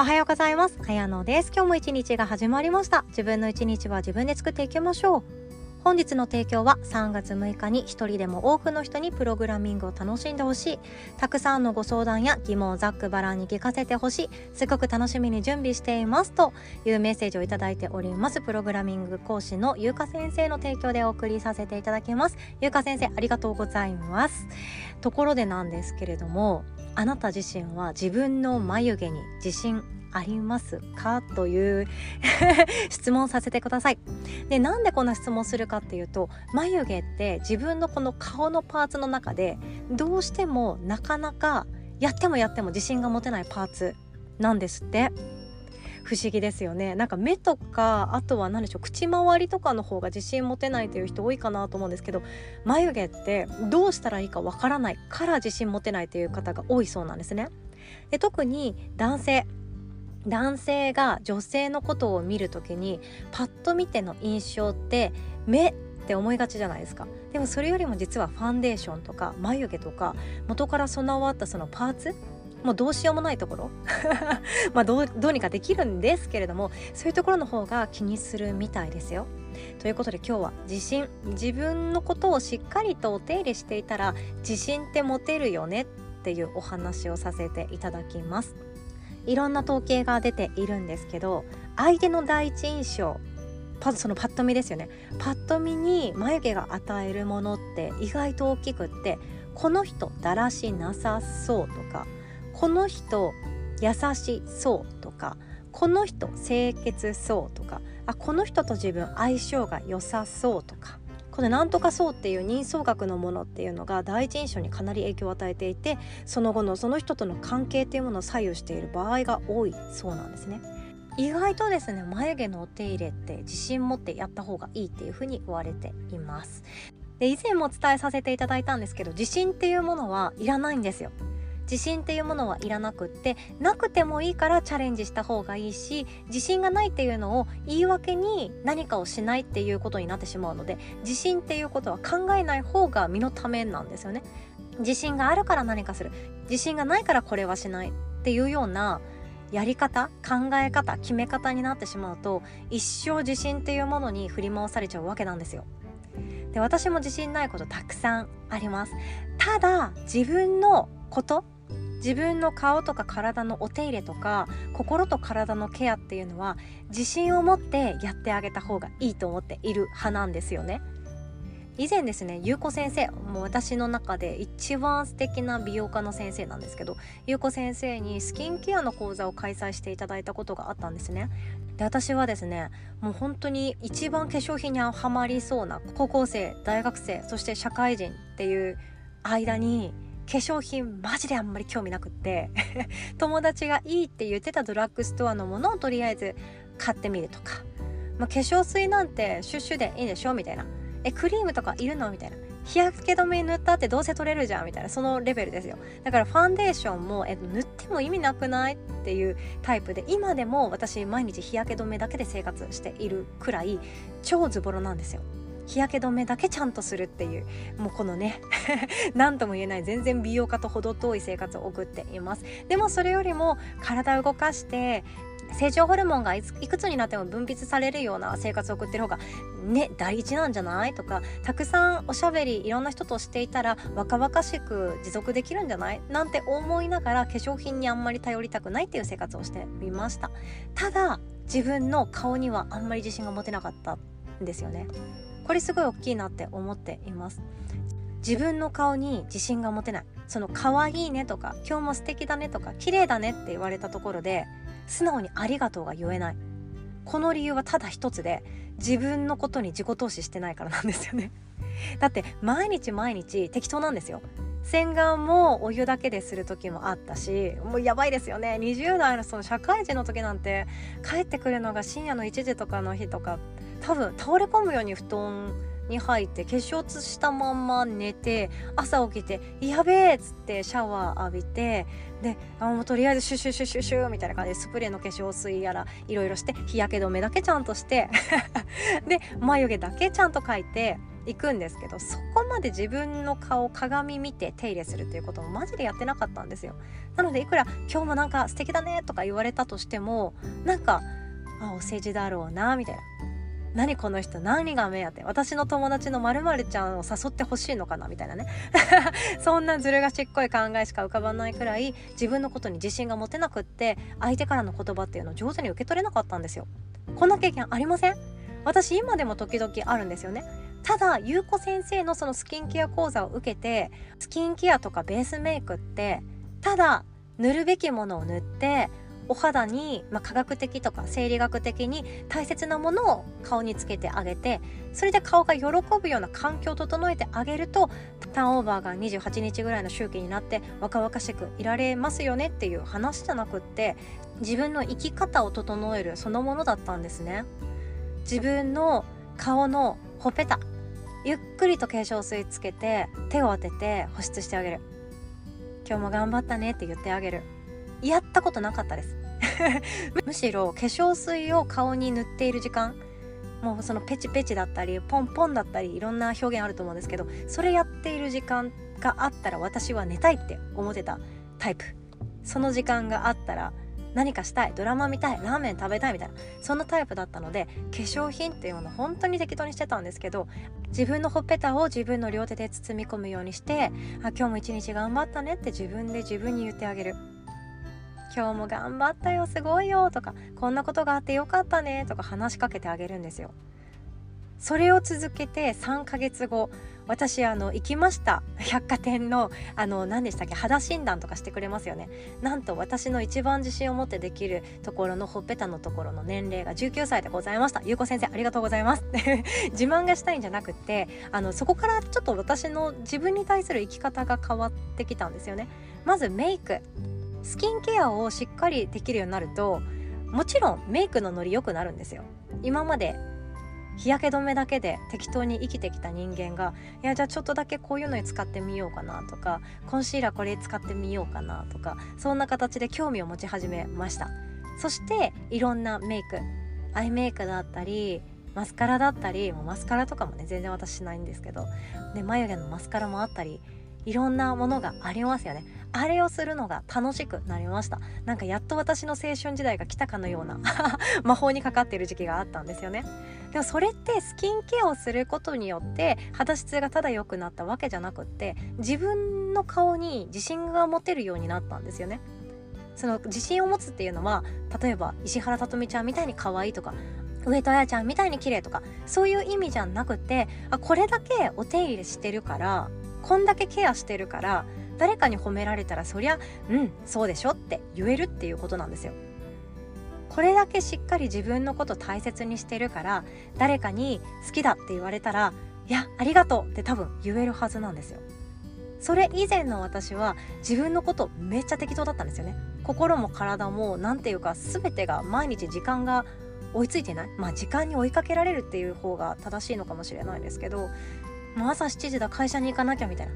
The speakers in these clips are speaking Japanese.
おはようございます。かやのです。今日も一日が始まりました。自分の一日は自分で作っていきましょう。本日の提供は3月6日に一人でも多くの人にプログラミングを楽しんでほしい。たくさんのご相談や疑問をざっくばらんに聞かせてほしい。すごく楽しみに準備していますというメッセージをいただいております。プログラミング講師のゆうか先生の提供でお送りさせていただきます。ゆうか先生ありがとうございます。ところでなんですけれどもあなた自身は自分の眉毛に自信ありますか？という 質問させてください。でなんでこんな質問するかっていうと眉毛って自分のこの顔のパーツの中でどうしてもなかなかやってもやっても自信が持てないパーツなんですって。不思議ですよねなんか目とかあとは何でしょう口周りとかの方が自信持てないという人多いかなと思うんですけど眉毛ってどうしたらいいかわからないから自信持てないという方が多いそうなんですね。で特に男性男性が女性のことを見る時にパッと見ての印象って目って思いがちじゃないですかでもそれよりも実はファンデーションとか眉毛とか元から備わったそのパーツもうどうしようもないところ まあどうにかできるんですけれどもそういうところの方が気にするみたいですよ。ということで今日は自信自分のことをしっかりとお手入れしていたら自信って持てるよねっていうお話をさせていただきます。いろんな統計が出ているんですけど相手の第一印象パそのパッと見ですよね。パッと見に眉毛が与えるものって意外と大きくってこの人だらしなさそうとかこの人優しそうとかこの人清潔そうとかあこの人と自分相性が良さそうとか。このなんとかそうっていう人相学のものっていうのが第一印象にかなり影響を与えていてその後のその人との関係っていうものを左右している場合が多いそうなんですね。意外とですね眉毛のお手入れって自信持ってやった方がいいっていうふうに言われています。で以前もお伝えさせていただいたんですけど自信っていうものはいらないんですよ。自信っていうものはいらなくってなくてもいいからチャレンジした方がいいし自信がないっていうのを言い訳に何かをしないっていうことになってしまうので自信っていうことは考えない方が身のためなんですよね。自信があるから何かする自信がないからこれはしないっていうようなやり方考え方決め方になってしまうと一生自信っていうものに振り回されちゃうわけなんですよ。で私も自信ないことたくさんあります。ただ自分のこと自分の顔とか体のお手入れとか心と体のケアっていうのは自信を持ってやってあげた方がいいと思っている派なんですよね。以前ですねゆうこ先生もう私の中で一番素敵な美容家の先生なんですけどゆうこ先生にスキンケアの講座を開催していただいたことがあったんですねで私はですねもう本当に一番化粧品にはまりそうな高校生大学生そして社会人っていう間に化粧品マジであんまり興味なくって。友達がいいって言ってたドラッグストアのものをとりあえず買ってみるとか、まあ、化粧水なんてシュッシュでいいでしょみたいな。えクリームとかいるのみたいな。日焼け止め塗ったってどうせ取れるじゃんみたいな。そのレベルですよ。だからファンデーションもえ塗っても意味なくないっていうタイプで今でも私毎日日焼け止めだけで生活しているくらい超ズボロなんですよ。日焼け止めだけちゃんとするっていうもうこのね 何とも言えない全然美容家と程遠い生活を送っています。でもそれよりも体を動かして成長ホルモンがいくつになっても分泌されるような生活を送ってる方がね第一なんじゃない？とかたくさんおしゃべりいろんな人としていたら若々しく持続できるんじゃない？なんて思いながら化粧品にあんまり頼りたくないっていう生活をしてみました。ただ自分の顔にはあんまり自信が持てなかったんですよね。これすごい大きいなって思っています。自分の顔に自信が持てない。その可愛いねとか今日も素敵だねとか綺麗だねって言われたところで素直にありがとうが言えない。この理由はただ一つで自分のことに自己投資してないからなんですよね。だって毎日毎日適当なんですよ。洗顔もお湯だけでする時もあったしもうやばいですよね。20代のその社会人の時なんて帰ってくるのが深夜の1時とかの日とか多分倒れ込むように布団に入って化粧したまんま寝て朝起きて「やべえ!」っつってシャワー浴びてであもうとりあえずシュシュシュシュシュみたいな感じでスプレーの化粧水やらいろいろして日焼け止めだけちゃんとして で眉毛だけちゃんと描いて行くんですけどそこまで自分の顔鏡見て手入れするっていうこともマジでやってなかったんですよなのでいくら今日もなんか素敵だねとか言われたとしてもなんかあお世辞だろうなみたいな何この人？何が目当て私の友達のまるちゃんを誘ってほしいのかな？みたいなね。そんなずる賢い考えしか浮かばないくらい自分のことに自信が持てなくって相手からの言葉っていうのを上手に受け取れなかったんですよ。こんな経験ありません？私今でも時々あるんですよね。ただ優子先生のそのスキンケア講座を受けてスキンケアとかベースメイクってただ塗るべきものを塗ってお肌に、まあ、科学的とか生理学的に大切なものを顔につけてあげてそれで顔が喜ぶような環境を整えてあげるとターンオーバーが28日ぐらいの周期になって若々しくいられますよねっていう話じゃなくって自分の生き方を整えるそのものだったんですね。自分の顔のほっぺたゆっくりと化粧水つけて手を当てて保湿してあげる。今日も頑張ったねって言ってあげる。やったことなかったです。むしろ化粧水を顔に塗っている時間もうそのペチペチだったりポンポンだったりいろんな表現あると思うんですけどそれやっている時間があったら私は寝たいって思ってたタイプ。その時間があったら何かしたいドラマ見たいラーメン食べたいみたいなそんなタイプだったので化粧品っていうの本当に適当にしてたんですけど自分のほっぺたを自分の両手で包み込むようにしてあ今日も一日頑張ったねって自分で自分に言ってあげる。今日も頑張ったよすごいよとかこんなことがあってよかったねとか話しかけてあげるんですよ。それを続けて3ヶ月後私あの行きました。百貨店のあの何でしたっけ肌診断とかしてくれますよね。なんと私の一番自信を持ってできるところのほっぺたのところの年齢が19歳でございました。ゆうこ先生ありがとうございます。自慢がしたいんじゃなくてあのそこからちょっと私の自分に対する生き方が変わってきたんですよね。まずメイク。スキンケアをしっかりできるようになるともちろんメイクのノリ良くなるんですよ。今まで日焼け止めだけで適当に生きてきた人間がいやじゃあちょっとだけこういうのに使ってみようかなとかコンシーラーこれ使ってみようかなとかそんな形で興味を持ち始めました。そしていろんなメイク。アイメイクだったりマスカラだったりもうマスカラとかもね全然私しないんですけどで眉毛のマスカラもあったりいろんなものがありますよね。あれをするのが楽しくなりました。なんかやっと私の青春時代が来たかのような 魔法にかかっている時期があったんですよね。でもそれってスキンケアをすることによって肌質がただ良くなったわけじゃなくって自分の顔に自信が持てるようになったんですよね。その自信を持つっていうのは例えば石原さとみちゃんみたいに可愛いとか上戸彩ちゃんみたいに綺麗とかそういう意味じゃなくてあこれだけお手入れしてるからこんだけケアしてるから誰かに褒められたらそりゃうんそうでしょって言えるっていうことなんですよ。これだけしっかり自分のこと大切にしてるから誰かに好きだって言われたらいやありがとうって多分言えるはずなんですよ。それ以前の私は自分のことめっちゃ適当だったんですよね。心も体も何ていうか全てが毎日時間が追いついてないまあ時間に追いかけられるっていう方が正しいのかもしれないんですけどもう朝7時だ会社に行かなきゃみたいな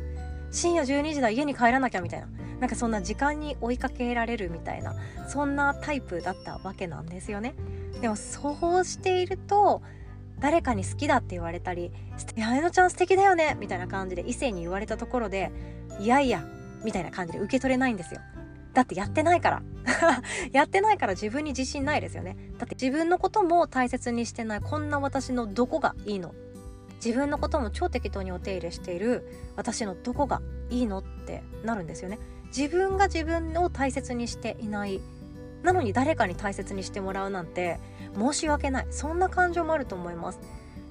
深夜12時だ家に帰らなきゃみたいな。なんかそんな時間に追いかけられるみたいな。そんなタイプだったわけなんですよね。でもそうしていると誰かに好きだって言われたり「綾乃ちゃん素敵だよね」みたいな感じで異性に言われたところで「いやいや」みたいな感じで受け取れないんですよ。だってやってないから。やってないから自分に自信ないですよね。だって自分のことも大切にしてないこんな私のどこがいいの自分のことも超適当にお手入れしている私のどこがいいのってなるんですよね。自分が自分を大切にしていないなのに誰かに大切にしてもらうなんて申し訳ない。そんな感情もあると思います。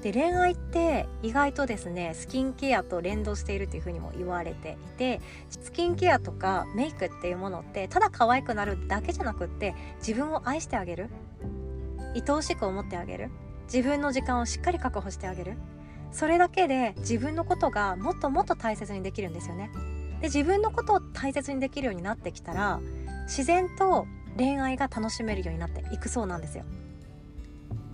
で恋愛って意外とですねスキンケアと連動しているというふうにも言われていてスキンケアとかメイクっていうものってただ可愛くなるだけじゃなくって自分を愛してあげる。愛おしく思ってあげる。自分の時間をしっかり確保してあげる。それだけで自分のことがもっともっと大切にできるんですよね。で自分のことを大切にできるようになってきたら自然と恋愛が楽しめるようになっていくそうなんですよ。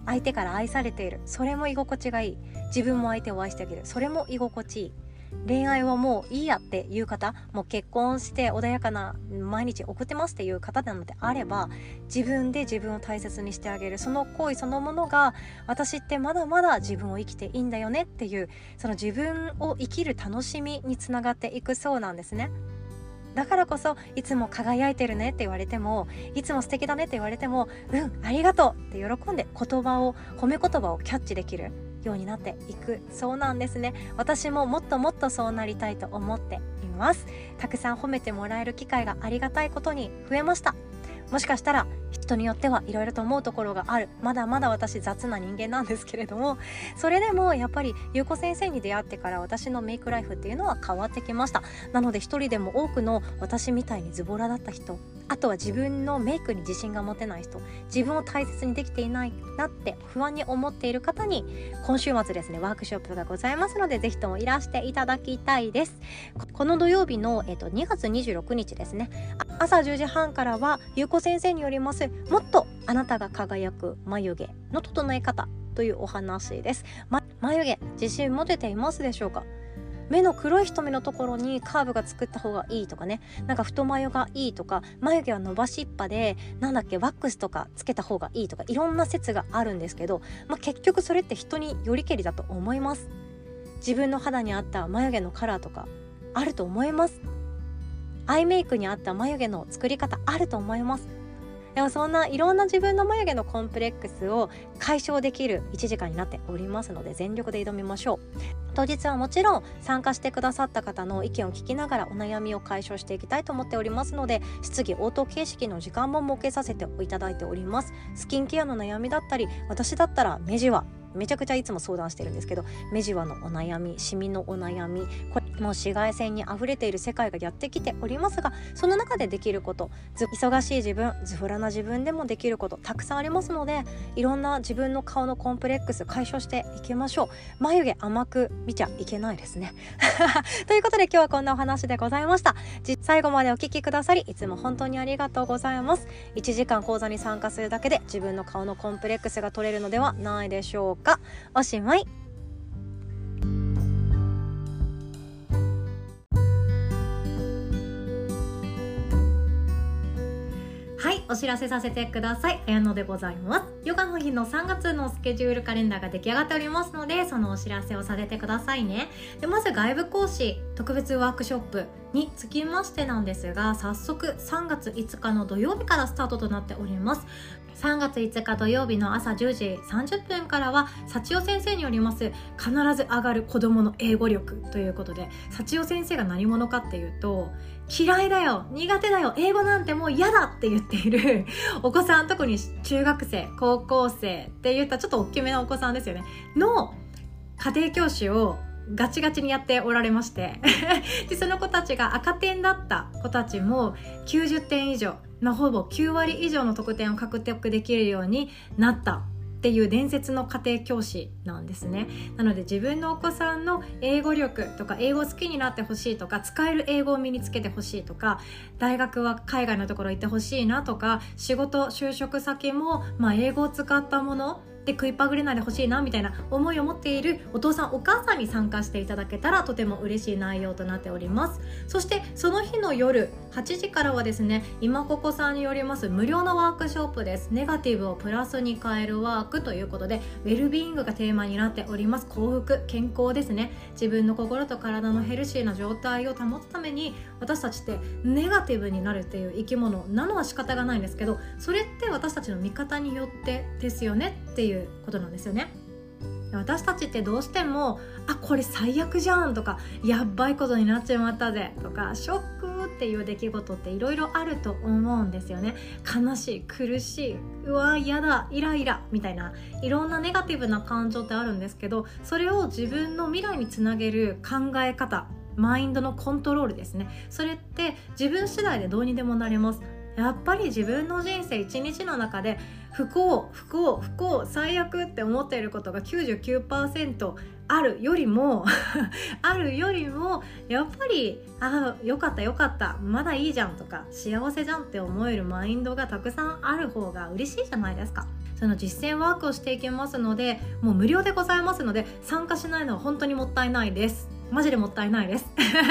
相手から愛されているそれも居心地がいい自分も相手を愛してあげるそれも居心地いい恋愛はもういいやっていう方もう結婚して穏やかな毎日送ってますっていう方なのであれば自分で自分を大切にしてあげるその行為そのものが私ってまだまだ自分を生きていいんだよねっていうその自分を生きる楽しみにつながっていくそうなんですね。だからこそいつも輝いてるねって言われてもいつも素敵だねって言われてもうんありがとうって喜んで言葉を褒め言葉をキャッチできるようになっていくそうなんですね。私ももっともっとそうなりたいと思っています。たくさん褒めてもらえる機会がありがたいことに増えました。もしかしたら人によってはいろいろと思うところがある。まだまだ私雑な人間なんですけれども。それでもやっぱり優子先生に出会ってから私のメイクライフっていうのは変わってきました。なので一人でも多くの私みたいにズボラだった人あとは自分のメイクに自信が持てない人自分を大切にできていないなって不安に思っている方に今週末ですねワークショップがございますのでぜひともいらしていただきたいです。この土曜日の、えっと、2月26日ですね。朝10時半からは優子先生によりますもっとあなたが輝く眉毛の整え方というお話です、ま、眉毛自信持てていますでしょうか？目の黒い瞳のところにカーブが作った方がいいとかね。なんか太眉がいいとか眉毛は伸ばしっぱでなんだっけワックスとかつけた方がいいとかいろんな説があるんですけど、まあ、結局それって人によりけりだと思います。自分の肌に合った眉毛のカラーとかあると思います。アイメイクに合った眉毛の作り方あると思います。でもそんないろんな自分の眉毛のコンプレックスを解消できる1時間になっておりますので全力で挑みましょう。当日はもちろん参加してくださった方の意見を聞きながらお悩みを解消していきたいと思っておりますので質疑応答形式の時間も設けさせていただいております。スキンケアの悩みだったり私だったら目地はめちゃくちゃいつも相談してるんですけど目じわのお悩みシミのお悩みこれもう紫外線にあふれている世界がやってきておりますがその中でできること忙しい自分ズフラな自分でもできることたくさんありますのでいろんな自分の顔のコンプレックス解消していきましょう。眉毛甘く見ちゃいけないですね。ということで今日はこんなお話でございました。最後までお聴きくださりいつも本当にありがとうございます。1時間講座に参加するだけで自分の顔のコンプレックスが取れるのではないでしょうか。おしまい。はいお知らせさせてください。綾野でございます。ヨガの日の3月のスケジュールカレンダーが出来上がっておりますのでそのお知らせをさせてくださいね。でまず外部講師特別ワークショップにつきましてなんですが早速3月5日の土曜日からスタートとなっております。3月5日土曜日の朝10時30分からは幸代先生によります。必ず上がる子供の英語力。ということで幸代先生が何者かっていうと嫌いだよ。苦手だよ。英語なんてもう嫌だって言っている。お子さん特に中学生高校生って言ったちょっと大きめなお子さんですよね。の家庭教師をガチガチにやっておられまして。でその子たちが赤点だった子たちも90点以上。のほぼ9割以上の得点を獲得できるようになったっていう伝説の家庭教師なんですね。なので自分のお子さんの英語力とか英語好きになってほしいとか使える英語を身につけてほしいとか大学は海外のところ行ってほしいなとか仕事就職先も、まあ、英語を使ったもので食いっぱぐれないでほしいなみたいな思いを持っているお父さんお母さんに参加していただけたらとても嬉しい内容となっております。そしてその日の夜8時からはですね今ここさんによります無料のワークショップです。ネガティブをプラスに変えるワークということでウェルビーイングがテーマになっております。幸福健康ですね。自分の心と体のヘルシーな状態を保つために私たちってネガティブになるっていう生き物なのは仕方がないんですけどそれって私たちの味方によってですよねっていううことなんですよね。私たちってどうしてもあこれ最悪じゃんとかやばいことになっちまったぜとかショックっていう出来事っていろいろあると思うんですよね。悲しい苦しいうわ嫌だイライラみたいないろんなネガティブな感情ってあるんですけどそれを自分の未来につなげる考え方マインドのコントロールですね。それって自分次第でどうにでもなれます。やっぱり自分の人生一日の中で不幸不幸不幸最悪って思っていることが99%あるよりも あるよりもやっぱりああよかったよかったまだいいじゃんとか幸せじゃんって思えるマインドがたくさんある方が嬉しいじゃないですか。その実践ワークをしていきますのでもう無料でございますので参加しないのは本当にもったいないです。マジでもったいないです。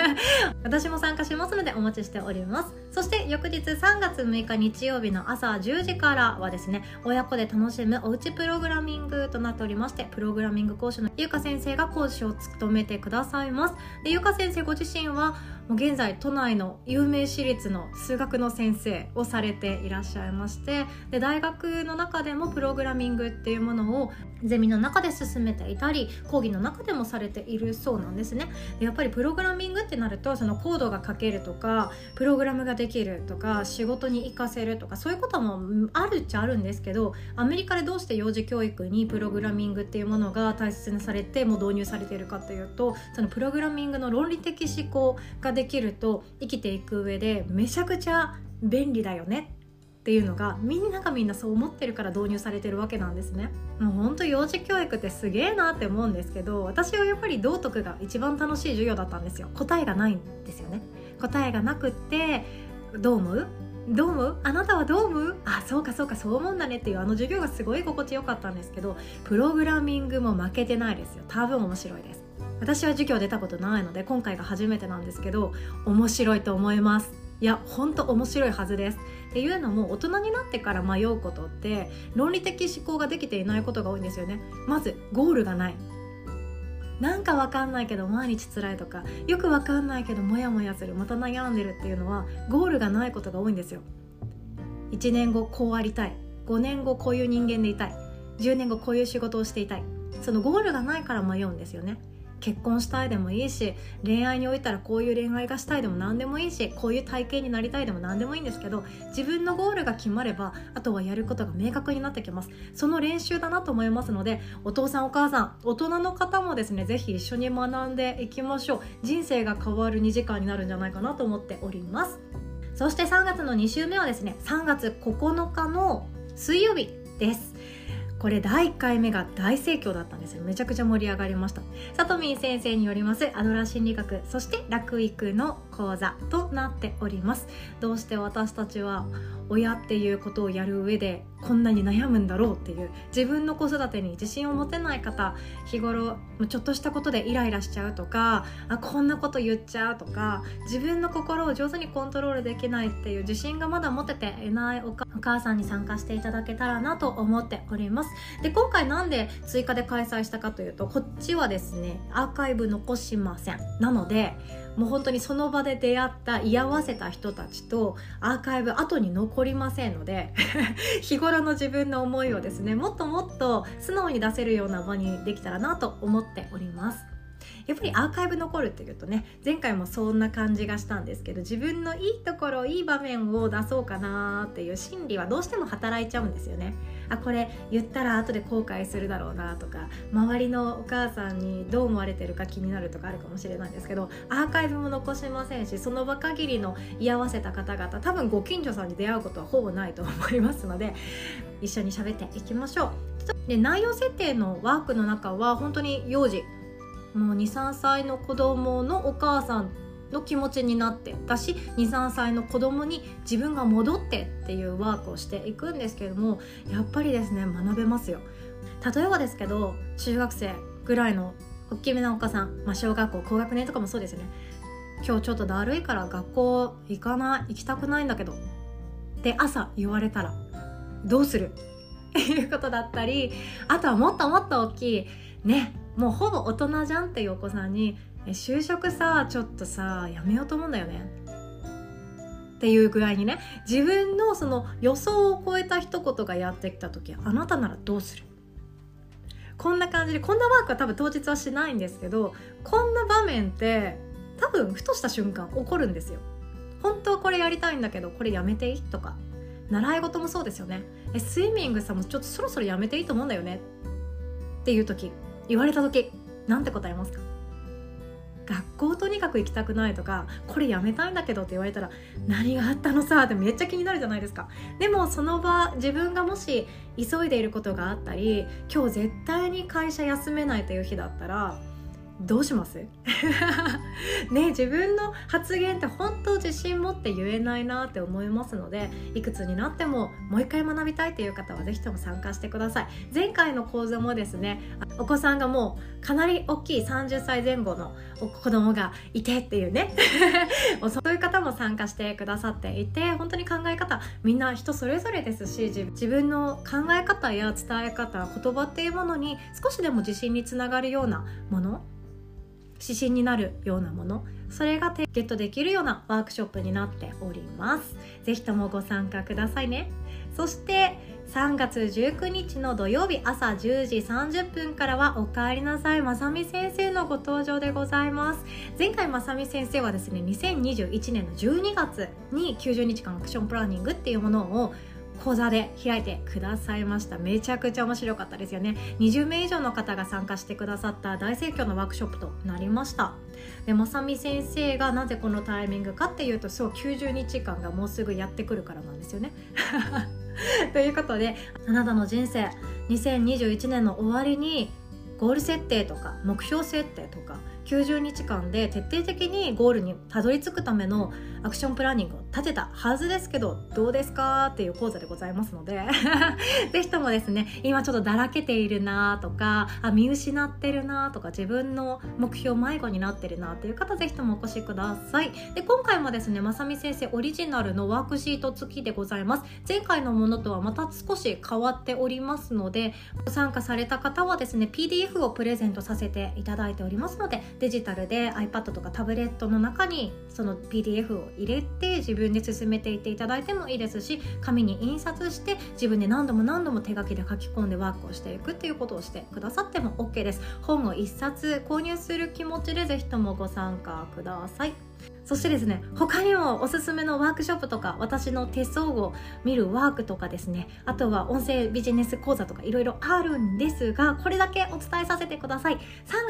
私も参加しますのでお待ちしております。そして翌日3月6日日曜日の朝10時からはですね親子で楽しむおうちプログラミングとなっておりましてプログラミング講師のゆうか先生が講師を務めてくださいます。でゆうか先生ご自身はもう現在都内の有名私立の数学の先生をされていらっしゃいましてで大学の中でもプログラミングっていうものをゼミの中で進めていたり講義の中でもされているそうなんですね。でやっぱりプログラミングってなるとそのコードが書けるとかプログラムがでできるとか仕事に活かせるとかそういうこともあるっちゃあるんですけどアメリカでどうして幼児教育にプログラミングっていうものが大切にされてもう導入されているかというとそのプログラミングの論理的思考ができると生きていく上でめちゃくちゃ便利だよねっていうのがみんながみんなそう思ってるから導入されてるわけなんですね。もうほんと幼児教育ってすげえなって思うんですけど私はやっぱり道徳が一番楽しい授業だったんですよ。答えがないんですよね。答えがなくってどう思う？どう思う？あなたはどう思う？あそうかそうかそう思うんだねっていうあの授業がすごい心地よかったんですけどプログラミングも負けてないですよ。多分面白いです。私は授業出たことないので今回が初めてなんですけど面白いと思います。いやほんと面白いはずです。っていうのも大人になってから迷うことって論理的思考ができていないことが多いんですよね。まずゴールがない。なんかわかんないけど毎日辛いとかよくわかんないけどモヤモヤするまた悩んでるっていうのはゴールがないことが多いんですよ。1年後こうありたい5年後こういう人間でいたい10年後こういう仕事をしていたいそのゴールがないから迷うんですよね。結婚したいでもいいし恋愛においたらこういう恋愛がしたいでも何でもいいしこういう体型になりたいでも何でもいいんですけど自分のゴールが決まればあとはやることが明確になってきます。その練習だなと思いますのでお父さんお母さん大人の方もですね是非一緒に学んでいきましょう。人生が変わる2時間になるんじゃないかなと思っております。そして3月の2週目はですね3月9日の水曜日です。これ第1回目が大盛況だったんですよ。めちゃくちゃ盛り上がりました。さとみん先生によりますアドラー心理学そして楽育の講座となっております。どうして私たちは親っていうことをやる上でこんなに悩むんだろうっていう自分の子育てに自信を持てない方日頃ちょっとしたことでイライラしちゃうとかあこんなこと言っちゃうとか自分の心を上手にコントロールできないっていう自信がまだ持てていないお母さんに参加していただけたらなと思っております。で今回なんで追加で開催したかというとこっちはですねアーカイブ残しません。なのでもう本当にその場で出会った居合わせた人たちとアーカイブ後に残りませんので 日頃の自分の思いをですねもっともっと素直に出せるような場にできたらなと思っております。やっぱりアーカイブ残るっていうとね前回もそんな感じがしたんですけど自分のいいところいい場面を出そうかなっていう心理はどうしても働いちゃうんですよね。あこれ言ったら後で後悔するだろうなとか周りのお母さんにどう思われてるか気になるとかあるかもしれないんですけどアーカイブも残しませんしその場限りの居合わせた方々多分ご近所さんに出会うことはほぼないと思いますので一緒に喋っていきましょう。で内容設定のワークの中は本当に幼児もう23歳の子供のお母さんの気持ちになってだし23歳の子供に自分が戻ってっていうワークをしていくんですけどもやっぱりですね学べますよ。例えばですけど中学生ぐらいの大きめなお母さん、まあ、小学校高学年とかもそうですよね。今日ちょっとだるいから学校行かない行きたくないんだけどって朝言われたらどうする？っていうことだったりあとはもっともっと大きいねもうほぼ大人じゃんっていうお子さんにえ就職さちょっとさやめようと思うんだよねっていう具合にね自分のその予想を超えた一言がやってきた時あなたならどうする？こんな感じでこんなワークは多分当日はしないんですけどこんな場面って多分ふとした瞬間起こるんですよ。本当はこれやりたいんだけどこれやめていい？とか習い事もそうですよね。えスイミングさもちょっとそろそろやめていいと思うんだよね？っていう時言われた時なんて答えますか？学校とにかく行きたくないとかこれやめたいんだけどって言われたら何があったのさってめっちゃ気になるじゃないですか。でもその場自分がもし急いでいることがあったり今日絶対に会社休めないという日だったらどうします？ね自分の発言って本当自信持って言えないなって思いますのでいくつになってももう一回学びたいという方は是非とも参加してください。前回の講座もですねお子さんがもうかなり大きい30歳前後の子供がいてっていうね。そういう方も参加してくださっていて本当に考え方みんな人それぞれですし自分の考え方や伝え方言葉っていうものに少しでも自信につながるようなもの指針になるようなものそれがゲットできるようなワークショップになっております。是非ともご参加くださいね。そして3月19日の土曜日朝10時30分からはおかえりなさい。まさみ先生のご登場でございます。前回まさみ先生はですね2021年の12月に90日間アクションプランニングっていうものを講座で開いてくださいました。めちゃくちゃ面白かったですよね。20名以上の方が参加してくださった大盛況のワークショップとなりました。でまさみ先生がなぜこのタイミングかっていうとそう90日間がもうすぐやってくるからなんですよね。ということであなたの人生2021年の終わりにゴール設定とか目標設定とか90日間で徹底的にゴールにたどり着くためのアクションプランニングを立てたはずですけどどうですか？っていう講座でございますので。ぜひともですね今ちょっとだらけているなとかあ見失ってるなとか自分の目標迷子になってるなっていう方ぜひともお越しください。で今回もですねまさみ先生オリジナルのワークシート付きでございます。前回のものとはまた少し変わっておりますのでご参加された方はですね PDF をプレゼントさせていただいておりますのでデジタルで iPad とかタブレットの中にその PDF を入れて自分で進めていっていただいてもいいですし紙に印刷して自分で何度も何度も手書きで書き込んでワークをしていくっていうことをしてくださっても OK です。本を1冊購入する気持ちで是非ともご参加ください。そしてですね他にもおすすめのワークショップとか私の手相を見るワークとかですねあとは音声ビジネス講座とかいろいろあるんですがこれだけお伝えさせてください。3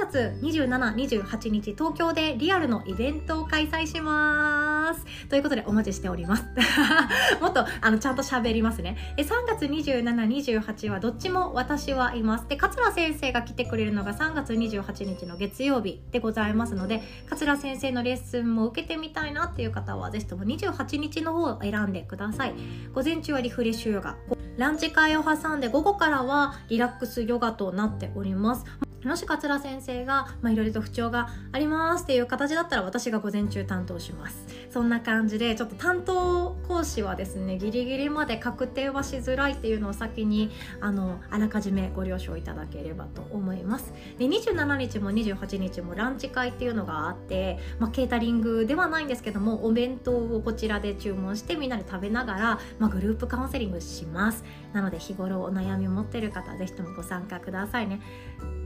月2728日東京でリアルのイベントを開催します。ということでお待ちしております。もっとあのちゃんと喋りますね。3月2728はどっちも私はいます。で桂先生が来てくれるのが3月28日の月曜日でございますので桂先生のレッスンも受けててみたいなっていう方はぜひとも28日の方を選んでください。午前中はリフレッシュヨガ。ランチ会を挟んで午後からはリラックスヨガとなっております。もし桂先生がいろいろと不調がありますっていう形だったら私が午前中担当します。そんな感じでちょっと担当講師はですねギリギリまで確定はしづらいっていうのを先にあのあらかじめご了承いただければと思います。で27日も28日もランチ会っていうのがあって、まあ、ケータリングではないんですけどもお弁当をこちらで注文してみんなで食べながら、まあ、グループカウンセリングします。なので日頃お悩みを持ってる方ぜひともご参加くださいね。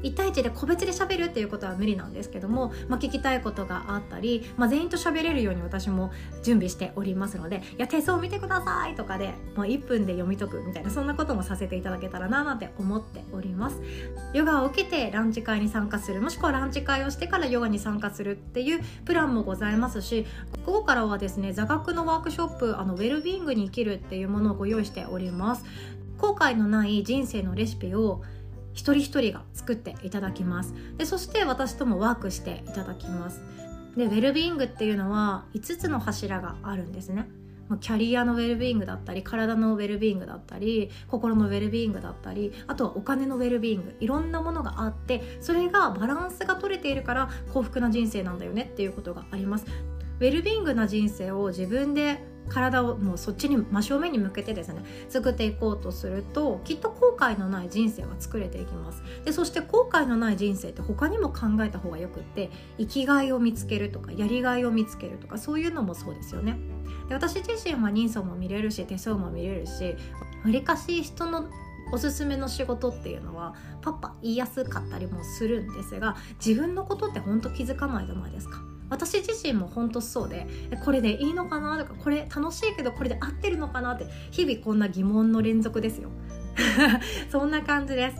1対1で個別で喋るっていうことは無理なんですけども、まあ、聞きたいことがあったり、まあ、全員と喋れるように私も準備しておりますので「いや手相見てください」とかでもう1分で読み解くみたいなそんなこともさせていただけたらななんて思っております。ヨガを受けてランチ会に参加するもしくはランチ会をしてからヨガに参加するっていうプランもございますし午後からはですね座学のワークショップあのウェルビーイングに生きるっていうものをご用意しております。後悔のない人生のレシピを一人一人が作っていただきます。でそして私ともワークしていただきます。でウェルビーイングっていうのは5つの柱があるんですね。キャリアのウェルビーイングだったり体のウェルビーイングだったり心のウェルビーイングだったりあとはお金のウェルビーイング。いろんなものがあってそれがバランスが取れているから幸福な人生なんだよねっていうことがあります。ウェルビーイングな人生を自分で体をもうそっちに真正面に向けてですね作っていこうとするときっと後悔のない人生は作れていきます。でそして後悔のない人生って他にも考えた方がよくって生きがいを見つけるとかやりがいを見つけるとかそういうのもそうですよね。で私自身は人相も見れるし手相も見れるしわりかし人のおすすめの仕事っていうのはパッパ言いやすかったりもするんですが自分のことってほんと気づかないじゃないですか。私自身も本当そうでこれでいいのかなとかこれ楽しいけどこれで合ってるのかなって日々こんな疑問の連続ですよ。そんな感じです。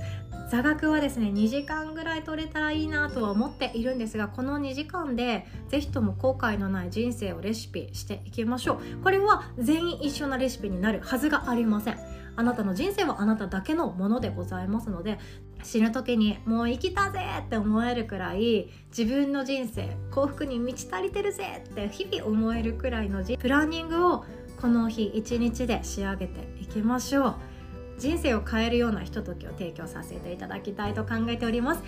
座学はですね2時間ぐらい取れたらいいなとは思っているんですがこの2時間で是非とも後悔のない人生をレシピしていきましょう。これは全員一緒なレシピになるはずがありません。あなたの人生はあなただけのものでございますので死ぬ時にもう生きたぜって思えるくらい自分の人生幸福に満ち足りてるぜって日々思えるくらいのプランニングをこの日一日で仕上げていきましょう。人生を変えるようなひとときを提供させていただきたいと考えております。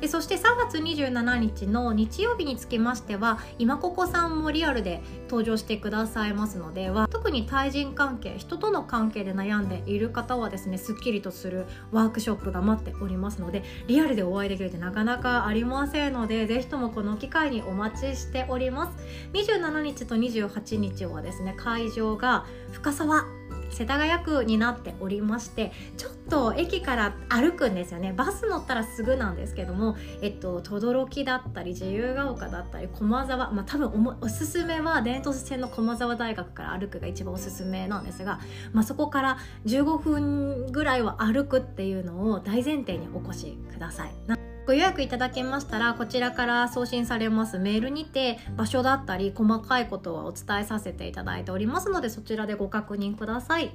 でそして3月27日の日曜日につきましては今ここさんもリアルで登場してくださいますのでは特に対人関係人との関係で悩んでいる方はですねすっきりとするワークショップが待っておりますのでリアルでお会いできるってなかなかありませんのでぜひともこの機会にお待ちしております。27日と28日はですね会場が深沢世田谷区になっておりましてちょっと駅から歩くんですよねバス乗ったらすぐなんですけどもえっと轟だったり自由が丘だったり駒沢まあ多分おすすめは伝統線の駒沢大学から歩くが一番おすすめなんですが、まあ、そこから15分ぐらいは歩くっていうのを大前提にお越しください。ご予約いただけましたらこちらから送信されます。メールにて場所だったり細かいことはお伝えさせていただいておりますのでそちらでご確認ください。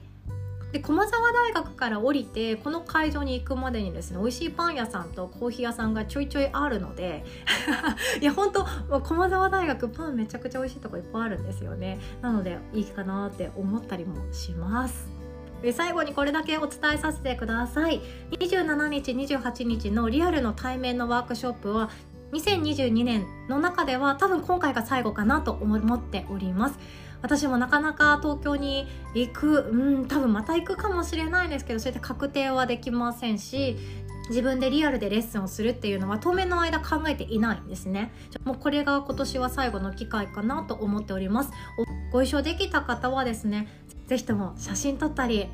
で駒沢大学から降りてこの会場に行くまでにですね美味しいパン屋さんとコーヒー屋さんがちょいちょいあるので いや本当駒沢大学パンめちゃくちゃ美味しいとこいっぱいあるんですよね。なのでいいかなって思ったりもします。最後にこれだけお伝えさせてください。27日28日のリアルの対面のワークショップは2022年の中では多分今回が最後かなと思っております。私もなかなか東京に行くうん多分また行くかもしれないんですけどそうやって確定はできませんし自分でリアルでレッスンをするっていうのは当面の間考えていないんですね。もうこれが今年は最後の機会かなと思っております。ご一緒できた方はですね是非とも写真撮ったり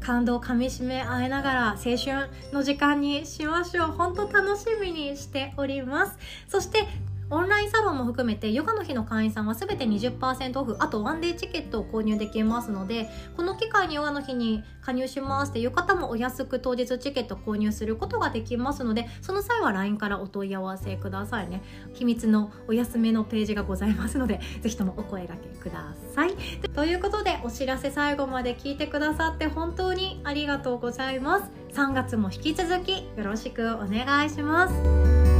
感動かみしめ合いながら青春の時間にしましょう。本当楽しみにしております。そしてオンラインサロンも含めてヨガの日の会員さんは全て20%オフあとワンデーチケットを購入できますのでこの機会にヨガの日に加入しますっていう方もお安く当日チケット購入することができますのでその際は LINE からお問い合わせくださいね。秘密のお休みのページがございますのでぜひともお声がけください。ということでお知らせ最後まで聞いてくださって本当にありがとうございます。3月も引き続きよろしくお願いします。